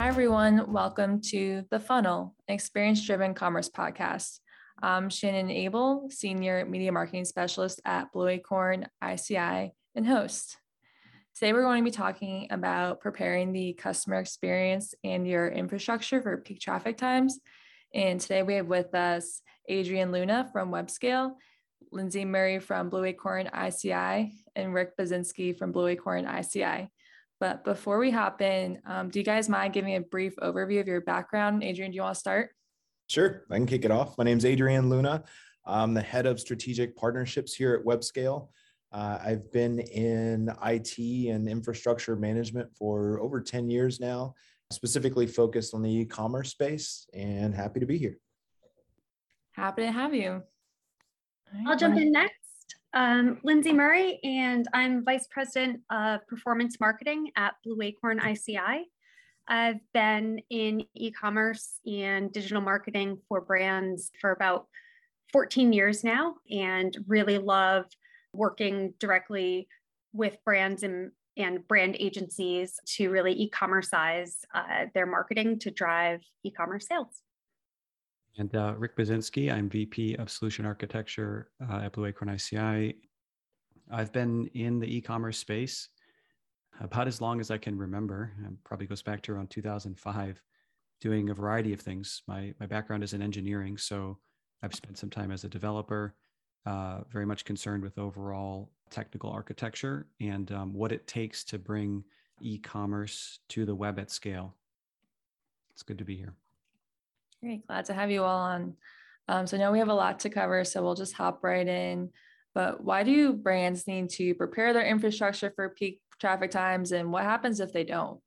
Hi, everyone. Welcome to The Funnel, an experience driven commerce podcast. I'm Shannon Abel, Senior Media Marketing Specialist at Blue Acorn ICI and host. Today, we're going to be talking about preparing the customer experience and your infrastructure for peak traffic times. And today, we have with us Adrian Luna from WebScale, Lindsey Murray from Blue Acorn ICI, and Rick Buczynski from Blue Acorn ICI. But before we hop in, um, do you guys mind giving a brief overview of your background? Adrian, do you want to start? Sure, I can kick it off. My name is Adrian Luna. I'm the head of strategic partnerships here at WebScale. Uh, I've been in IT and infrastructure management for over 10 years now, specifically focused on the e commerce space, and happy to be here. Happy to have you. Right. I'll jump in next. Um, Lindsey Murray, and I'm Vice President of Performance Marketing at Blue Acorn ICI. I've been in e commerce and digital marketing for brands for about 14 years now and really love working directly with brands and, and brand agencies to really e commerceize uh, their marketing to drive e commerce sales. And uh, Rick Buczynski, I'm VP of Solution Architecture uh, at Blue Acorn ICI. I've been in the e-commerce space about as long as I can remember. It probably goes back to around 2005, doing a variety of things. My my background is in engineering, so I've spent some time as a developer, uh, very much concerned with overall technical architecture and um, what it takes to bring e-commerce to the web at scale. It's good to be here. Great. Glad to have you all on. Um, so now we have a lot to cover, so we'll just hop right in. But why do brands need to prepare their infrastructure for peak traffic times and what happens if they don't?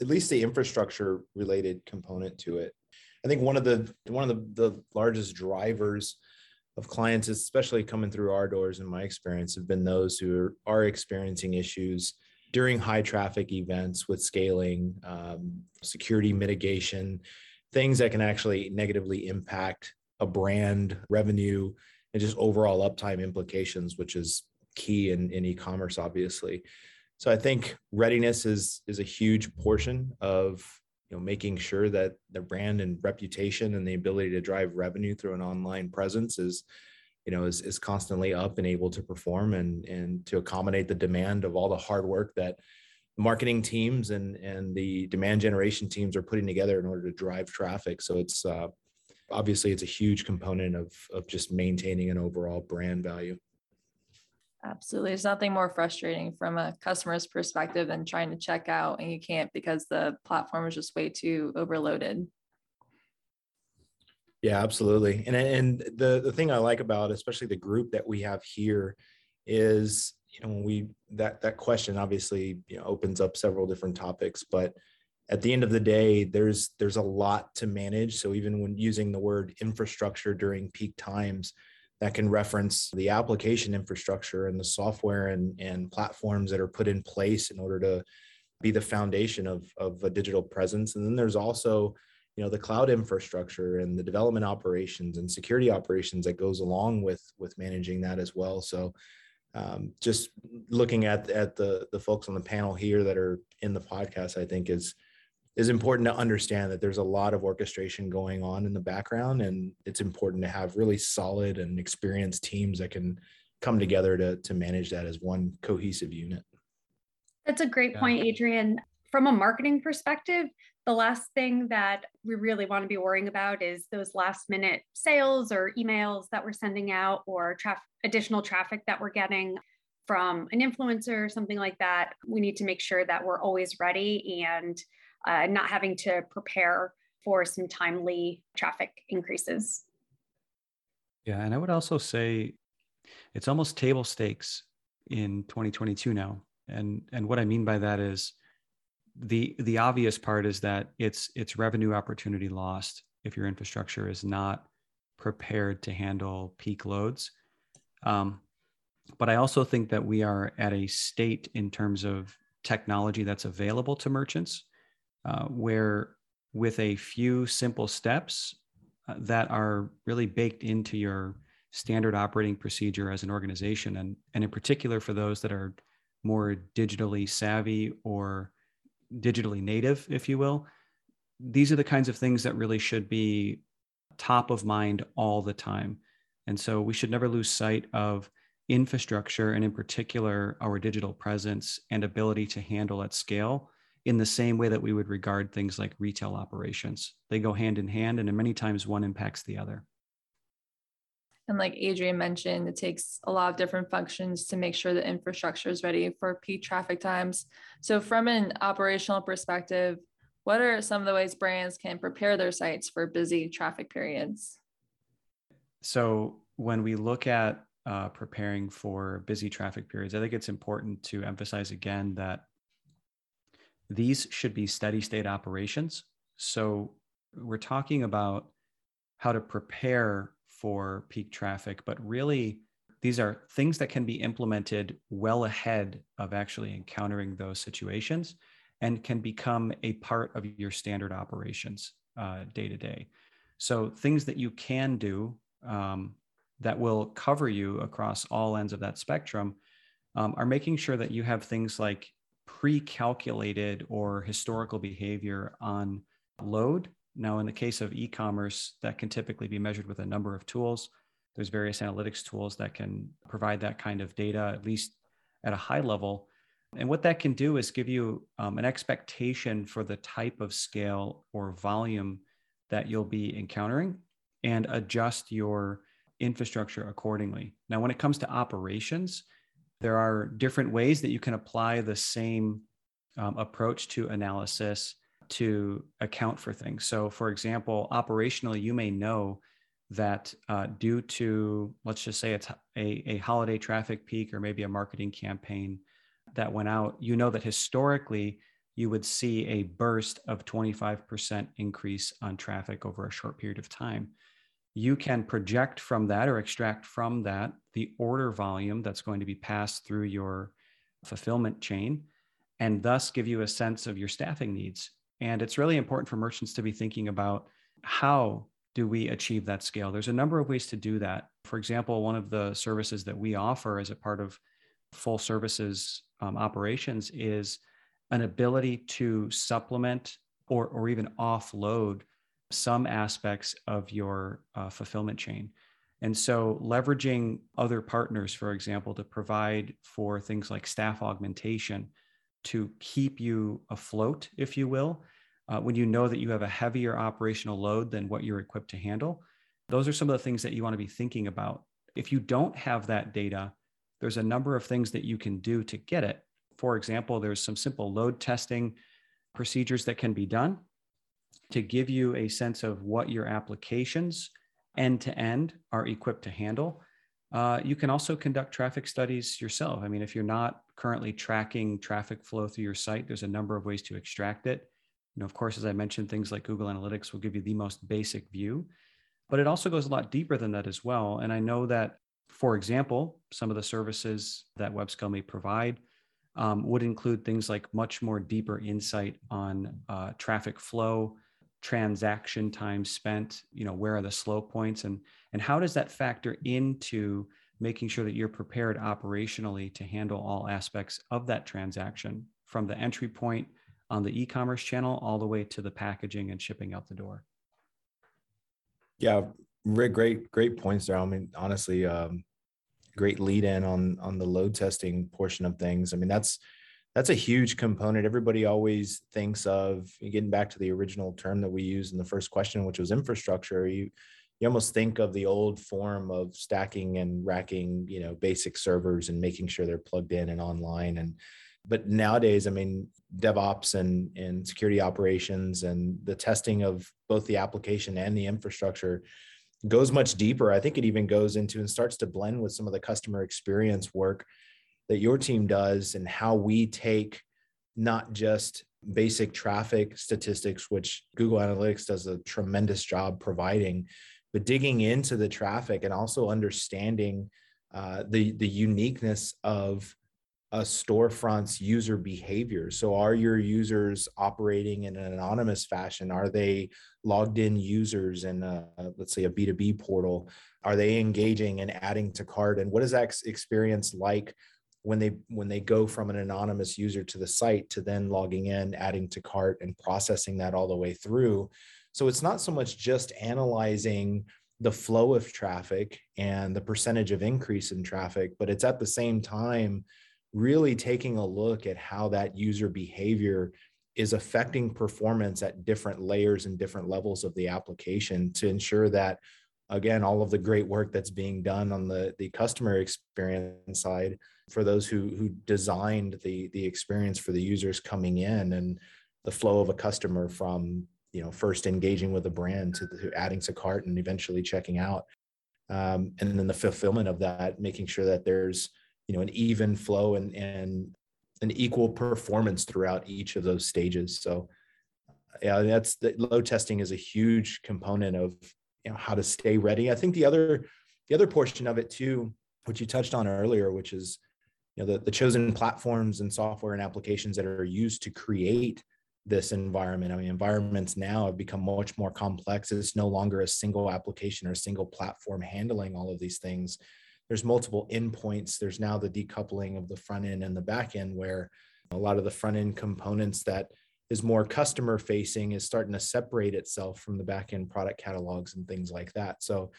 At least the infrastructure related component to it. I think one of the one of the, the largest drivers of clients, especially coming through our doors in my experience, have been those who are, experiencing issues during high traffic events with scaling, um, security mitigation, things that can actually negatively impact a brand revenue and just overall uptime implications, which is key in, in e-commerce, obviously. So I think readiness is is a huge portion of you know making sure that the brand and reputation and the ability to drive revenue through an online presence is you know is is constantly up and able to perform and and to accommodate the demand of all the hard work that marketing teams and and the demand generation teams are putting together in order to drive traffic. So it's uh, obviously it's a huge component of of just maintaining an overall brand value. Absolutely. There's nothing more frustrating from a customer's perspective than trying to check out and you can't because the platform is just way too overloaded. Yeah, absolutely. And and the the thing I like about especially the group that we have here is you know when we that that question obviously you know opens up several different topics but at the end of the day there's there's a lot to manage. So even when using the word infrastructure during peak times that can reference the application infrastructure and the software and, and platforms that are put in place in order to be the foundation of, of a digital presence. And then there's also you know the cloud infrastructure and the development operations and security operations that goes along with with managing that as well. So um, just looking at at the the folks on the panel here that are in the podcast, I think is is important to understand that there's a lot of orchestration going on in the background, and it's important to have really solid and experienced teams that can come together to to manage that as one cohesive unit. That's a great point, Adrian. From a marketing perspective, the last thing that we really want to be worrying about is those last minute sales or emails that we're sending out or traf- additional traffic that we're getting from an influencer or something like that. We need to make sure that we're always ready and uh, not having to prepare for some timely traffic increases. Yeah, and I would also say it's almost table stakes in 2022 now. And and what I mean by that is the the obvious part is that it's it's revenue opportunity lost if your infrastructure is not prepared to handle peak loads. Um, but I also think that we are at a state in terms of technology that's available to merchants, uh, where with a few simple steps uh, that are really baked into your standard operating procedure as an organization, and and in particular for those that are more digitally savvy or digitally native, if you will. These are the kinds of things that really should be top of mind all the time. And so we should never lose sight of infrastructure and, in particular, our digital presence and ability to handle at scale in the same way that we would regard things like retail operations. They go hand in hand, and many times one impacts the other. And like Adrian mentioned, it takes a lot of different functions to make sure the infrastructure is ready for peak traffic times. So, from an operational perspective, what are some of the ways brands can prepare their sites for busy traffic periods? So, when we look at uh, preparing for busy traffic periods, I think it's important to emphasize again that these should be steady state operations. So, we're talking about how to prepare for peak traffic, but really these are things that can be implemented well ahead of actually encountering those situations and can become a part of your standard operations day to day. So, things that you can do um, that will cover you across all ends of that spectrum um, are making sure that you have things like pre calculated or historical behavior on load now, in the case of e commerce, that can typically be measured with a number of tools. There's various analytics tools that can provide that kind of data, at least at a high level. And what that can do is give you um, an expectation for the type of scale or volume that you'll be encountering and adjust your infrastructure accordingly. Now, when it comes to operations, there are different ways that you can apply the same um, approach to analysis to account for things. So, for example, operationally, you may know that uh, due to, let's just say it's a, a holiday traffic peak or maybe a marketing campaign that went out, you know that historically you would see a burst of 25% increase on traffic over a short period of time. You can project from that or extract from that the order volume that's going to be passed through your fulfillment chain and thus give you a sense of your staffing needs and it's really important for merchants to be thinking about how do we achieve that scale? There's a number of ways to do that. For example, one of the services that we offer as a part of full services um, operations is an ability to supplement or, or even offload some aspects of your uh, fulfillment chain. And so, leveraging other partners, for example, to provide for things like staff augmentation to keep you afloat, if you will, uh, when you know that you have a heavier operational load than what you're equipped to handle. Those are some of the things that you want to be thinking about. If you don't have that data, there's a number of things that you can do to get it. For example, there's some simple load testing procedures that can be done to give you a sense of what your applications end to end are equipped to handle. Uh, you can also conduct traffic studies yourself. I mean, if you're not currently tracking traffic flow through your site, there's a number of ways to extract it. You know, of course, as I mentioned, things like Google Analytics will give you the most basic view, but it also goes a lot deeper than that as well. And I know that, for example, some of the services that WebScale may provide um, would include things like much more deeper insight on uh, traffic flow, transaction time spent, you know, where are the slow points and and how does that factor into making sure that you're prepared operationally to handle all aspects of that transaction from the entry point on the e-commerce channel all the way to the packaging and shipping out the door. Yeah, Rick, great, great points there. I mean, honestly, um, great lead in on on the load testing portion of things. I mean, that's that's a huge component. Everybody always thinks of getting back to the original term that we used in the first question, which was infrastructure. You you almost think of the old form of stacking and racking, you know, basic servers and making sure they're plugged in and online. And but nowadays, I mean, DevOps and, and security operations and the testing of both the application and the infrastructure goes much deeper. I think it even goes into and starts to blend with some of the customer experience work that your team does and how we take not just basic traffic statistics, which Google Analytics does a tremendous job providing, but digging into the traffic and also understanding uh, the the uniqueness of a storefront's user behavior. So, are your users operating in an anonymous fashion? Are they logged in users in, a, let's say, a B2B portal? Are they engaging and adding to cart? And what is that experience like when they when they go from an anonymous user to the site to then logging in adding to cart and processing that all the way through. So it's not so much just analyzing the flow of traffic and the percentage of increase in traffic but it's at the same time really taking a look at how that user behavior is affecting performance at different layers and different levels of the application to ensure that again all of the great work that's being done on the the customer experience side for those who who designed the the experience for the users coming in and the flow of a customer from you know first engaging with a brand to, to adding to cart and eventually checking out. Um, and then the fulfillment of that making sure that there's you know an even flow and and an equal performance throughout each of those stages. So yeah that's the load testing is a huge component of you know how to stay ready. I think the other the other portion of it too which you touched on earlier which is know the, the chosen platforms and software and applications that are used to create this environment. I mean environments now have become much more complex. It's no longer a single application or a single platform handling all of these things. There's multiple endpoints. There's now the decoupling of the front end and the back end where a lot of the front end components that is more customer facing is starting to separate itself from the back end product catalogs and things like that. So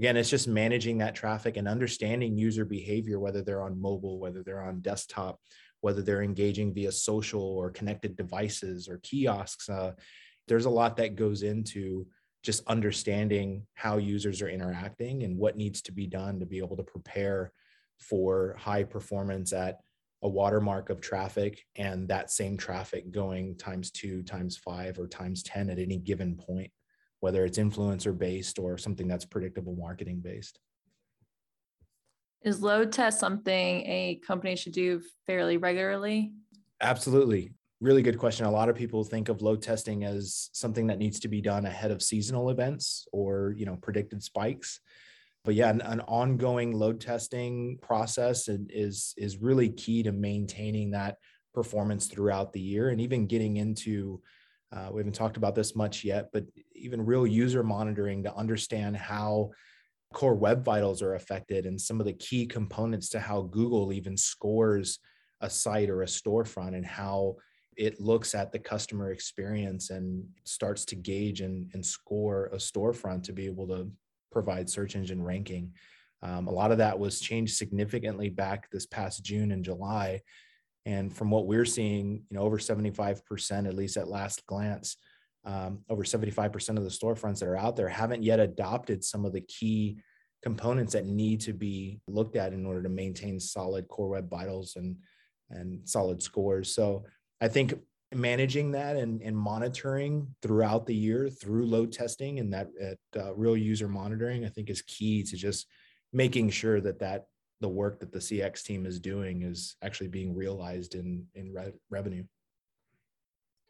again, it's just managing that traffic and understanding user behavior, whether they're on mobile, whether they're on desktop, whether they're engaging via social or connected devices or kiosks. Uh, there's a lot that goes into just understanding how users are interacting and what needs to be done to be able to prepare for high performance at a watermark of traffic and that same traffic going times two, times five, or times 10 at any given point, whether it's influencer based or something that's predictable marketing based. Is load test something a company should do fairly regularly? Absolutely. Really good question. A lot of people think of load testing as something that needs to be done ahead of seasonal events or, you know, predicted spikes but yeah, an, an, ongoing load testing process is is really key to maintaining that performance throughout the year, and even getting into. Uh, we haven't talked about this much yet, but even real user monitoring to understand how core web vitals are affected and some of the key components to how Google even scores a site or a storefront and how it looks at the customer experience and starts to gauge and, and score a storefront to be able to provide search engine ranking. Um, a lot of that was changed significantly back this past June and July. And from what we're seeing, you know, over 75%, at least at last glance, um, over 75% of the storefronts that are out there haven't yet adopted some of the key components that need to be looked at in order to maintain solid core web vitals and and solid scores. So I think managing that and, and monitoring throughout the year through load testing and that uh, real user monitoring i think is key to just making sure that that the work that the cx team is doing is actually being realized in in re- revenue.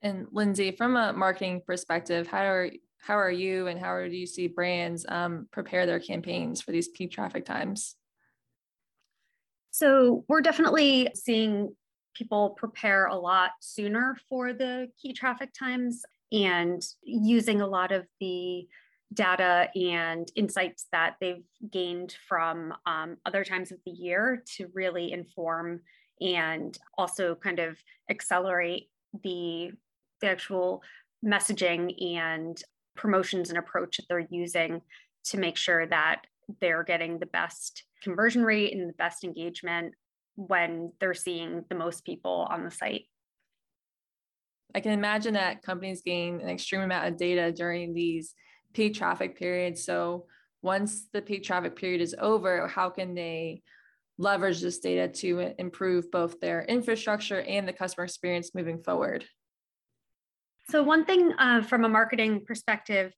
And lindsey from a marketing perspective how are how are you and how do you see brands um, prepare their campaigns for these peak traffic times? So we're definitely seeing people prepare a lot sooner for the key traffic times and using a lot of the data and insights that they've gained from um, other times of the year to really inform and also kind of accelerate the, the actual messaging and promotions and approach that they're using to make sure that they're getting the best conversion rate and the best engagement when they're seeing the most people on the site. I can imagine that companies gain an extreme amount of data during these peak traffic period. So once the peak traffic period is over, how can they leverage this data to improve both their infrastructure and the customer experience moving forward? So one thing uh, from a marketing perspective,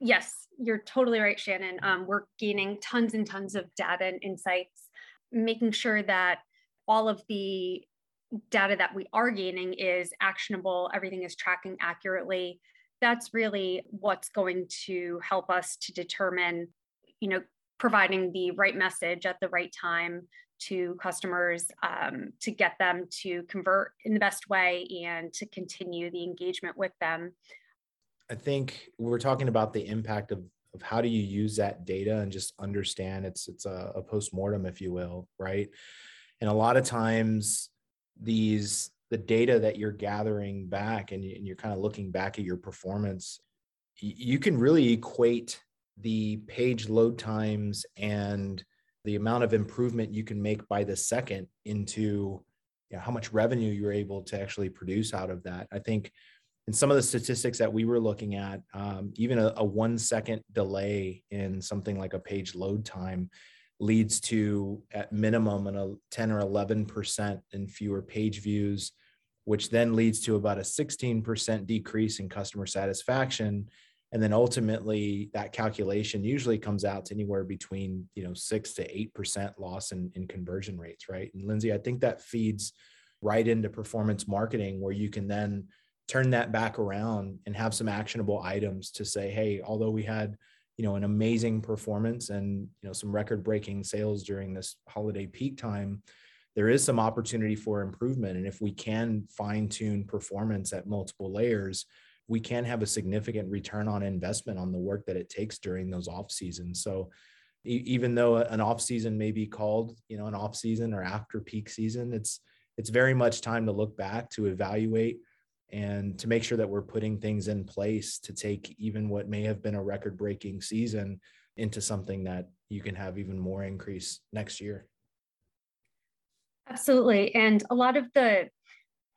yes, you're totally right, Shannon. Um, we're gaining tons and tons of data and insights making sure that all of the data that we are gaining is actionable, everything is tracking accurately. That's really what's going to help us to determine, you know, providing the right message at the right time to customers um, to get them to convert in the best way and to continue the engagement with them. I think we're talking about the impact of of how do you use that data and just understand it's it's a, a post-mortem if you will right And a lot of times, these the data that you're gathering back and you're kind of looking back at your performance, you can really equate the page load times and the amount of improvement you can make by the second into you know, how much revenue you're able to actually produce out of that. I think in some of the statistics that we were looking at, um, even a, a, one second delay in something like a page load time leads to, at minimum, an, a 10 or 11% in fewer page views, which then leads to about a 16% decrease in customer satisfaction. And then ultimately, that calculation usually comes out to anywhere between you know six to eight percent loss in, in conversion rates, right? And Lindsey, I think that feeds right into performance marketing, where you can then turn that back around and have some actionable items to say, hey, although we had you know an amazing performance and you know some record breaking sales during this holiday peak time there is some opportunity for improvement. And if we can fine tune performance at multiple layers we can have a significant return on investment on the work that it takes during those off seasons. So even though an off season may be called you know an off season or after peak season it's it's very much time to look back to evaluate and to make sure that we're putting things in place to take even what may have been a record breaking season into something that you can have even more increase next year absolutely and a lot of the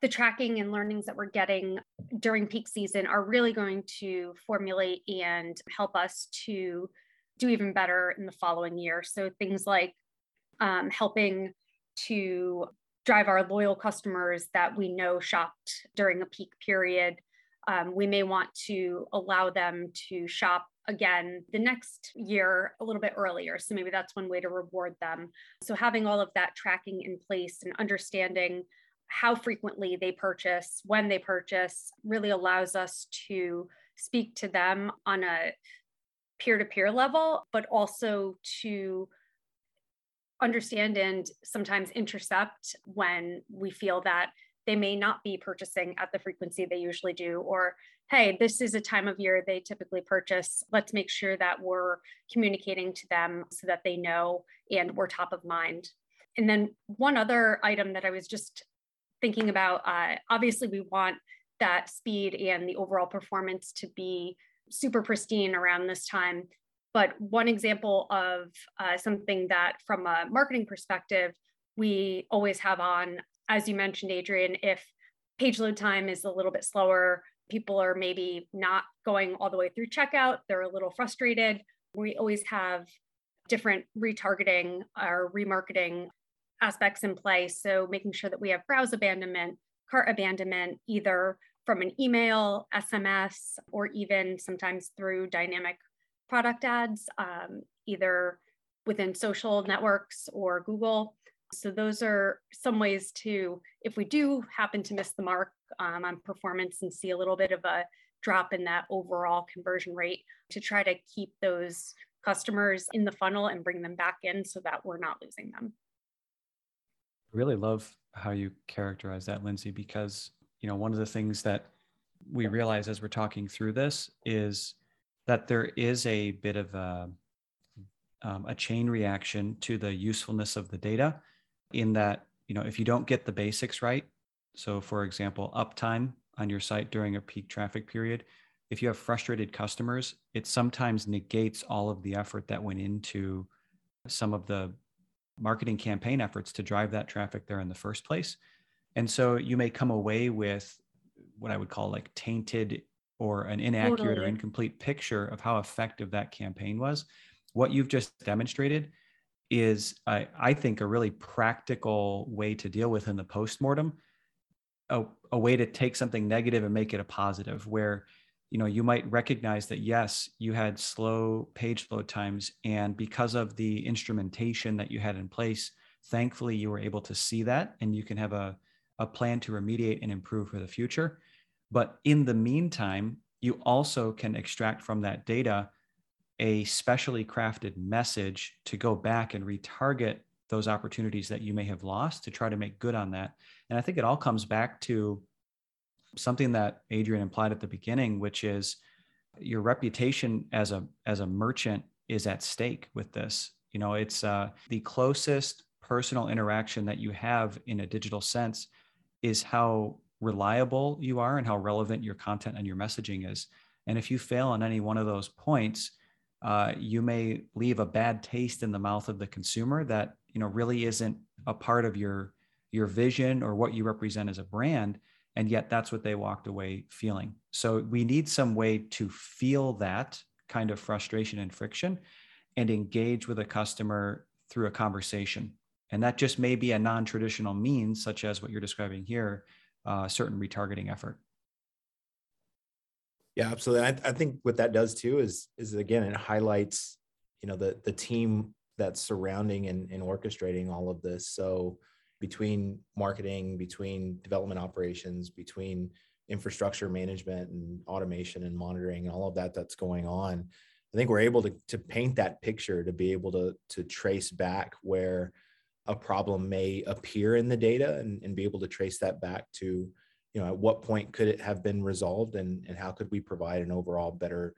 the tracking and learnings that we're getting during peak season are really going to formulate and help us to do even better in the following year so things like um, helping to drive our loyal customers that we know shopped during a peak period. Um, we may want to allow them to shop again the next year a little bit earlier. So maybe that's one way to reward them. So having all of that tracking in place and understanding how frequently they purchase, when they purchase, really allows us to speak to them on a peer to peer level, but also to understand and sometimes intercept when we feel that they may not be purchasing at the frequency they usually do or hey this is a time of year they typically purchase. Let's make sure that we're communicating to them so that they know and we're top of mind. And then one other item that i was just thinking about uh, obviously we want that speed and the overall performance to be super pristine around this time. But one example of uh, something that, from a marketing perspective, we always have on, as you mentioned, Adrian, if page load time is a little bit slower, people are maybe not going all the way through checkout, they're a little frustrated. We always have different retargeting or remarketing aspects in place. So making sure that we have browse abandonment, cart abandonment, either from an email, SMS, or even sometimes through dynamic product ads, um, either within social networks or Google. So those are some ways to, if we do happen to miss the mark um, on performance and see a little bit of a drop in that overall conversion rate, to try to keep those customers in the funnel and bring them back in so that we're not losing them. Really love how you characterize that, Lindsey, because you know one of the things that we realize as we're talking through this is that there is a bit of a, um, a chain reaction to the usefulness of the data in that you know if you don't get the basics right so for example uptime on your site during a peak traffic period if you have frustrated customers it sometimes negates all of the effort that went into some of the marketing campaign efforts to drive that traffic there in the first place and so you may come away with what i would call like tainted or an inaccurate totally. or incomplete picture of how effective that campaign was. What you've just demonstrated is, I, I think, a really practical way to deal with in the postmortem, a, a way to take something negative and make it a positive, where you know you might recognize that yes, you had slow page load times, and because of the instrumentation that you had in place, thankfully you were able to see that, and you can have a a plan to remediate and improve for the future. But in the meantime, you also can extract from that data a specially crafted message to go back and retarget those opportunities that you may have lost to try to make good on that. And I think it all comes back to something that Adrian implied at the beginning, which is your reputation as a as a merchant is at stake with this. You know, it's uh, the closest personal interaction that you have in a digital sense is how reliable you are and how relevant your content and your messaging is. And if you fail on any one of those points, uh, you may leave a bad taste in the mouth of the consumer that you know really isn't a part of your your vision or what you represent as a brand and yet that's what they walked away feeling. So we need some way to feel that kind of frustration and friction and engage with a customer through a conversation. And that just may be a non-traditional means such as what you're describing here uh, certain retargeting effort yeah absolutely. I, I think what that does too is is again it highlights you know the the team that's surrounding and, and orchestrating all of this. So between marketing between development operations between infrastructure management and automation and monitoring and all of that that's going on i think we're able to, to paint that picture to be able to to trace back where a problem may appear in the data and, and be able to trace that back to you know at what point could it have been resolved and, and how could we provide an overall better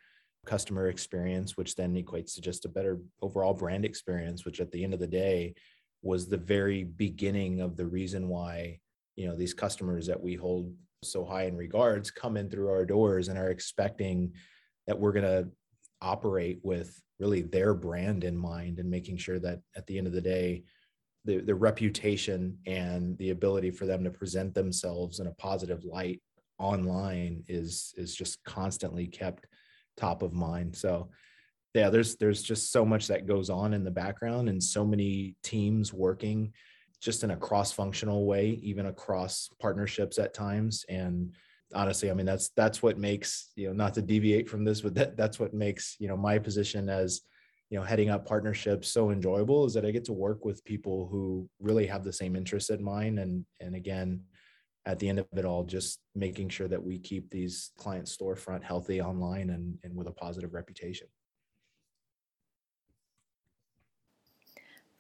customer experience which then equates to just a better overall brand experience which at the end of the day was the very beginning of the reason why you know these customers that we hold so high in regards come in through our doors and are expecting that we're going to operate with really their brand in mind and making sure that at the end of the day the, the reputation and the ability for them to present themselves in a positive light online is is just constantly kept top of mind. So yeah there's there's just so much that goes on in the background and so many teams working just in a cross functional way even across partnerships at times. And honestly i mean that's that's what makes you know not to deviate from this but that, that's what makes you know my position as you know heading up partnerships so enjoyable is that i get to work with people who really have the same interests at mine and and again at the end of it all just making sure that we keep these client storefront healthy online and, and with a positive reputation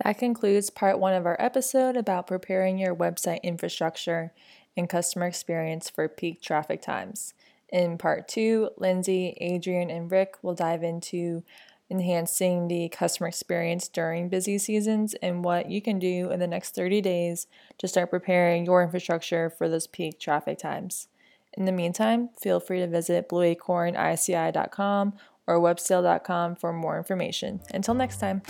that concludes part one of our episode about preparing your website infrastructure and customer experience for peak traffic times. In part two, Lindsey, Adrian, and Rick will dive into enhancing the customer experience during busy seasons and what you can do in the next 30 days to start preparing your infrastructure for those peak traffic times. In the meantime, feel free to visit blueacornici.com or webscale.com for more information. Until next time.